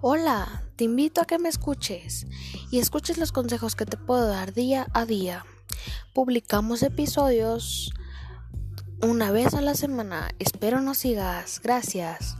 Hola, te invito a que me escuches y escuches los consejos que te puedo dar día a día. Publicamos episodios una vez a la semana. Espero nos sigas. Gracias.